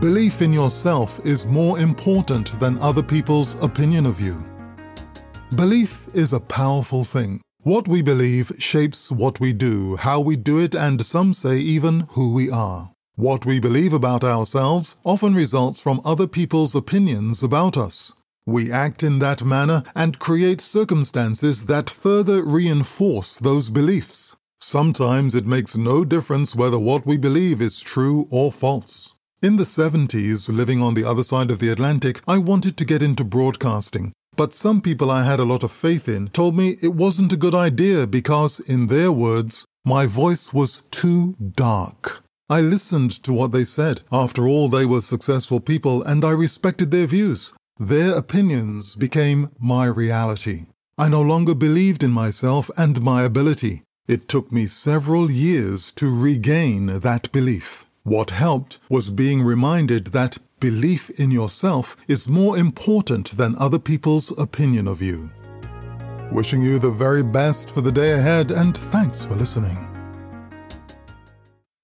Belief in yourself is more important than other people's opinion of you. Belief is a powerful thing. What we believe shapes what we do, how we do it, and some say even who we are. What we believe about ourselves often results from other people's opinions about us. We act in that manner and create circumstances that further reinforce those beliefs. Sometimes it makes no difference whether what we believe is true or false. In the 70s, living on the other side of the Atlantic, I wanted to get into broadcasting. But some people I had a lot of faith in told me it wasn't a good idea because, in their words, my voice was too dark. I listened to what they said. After all, they were successful people and I respected their views. Their opinions became my reality. I no longer believed in myself and my ability. It took me several years to regain that belief. What helped was being reminded that belief in yourself is more important than other people's opinion of you. Wishing you the very best for the day ahead and thanks for listening.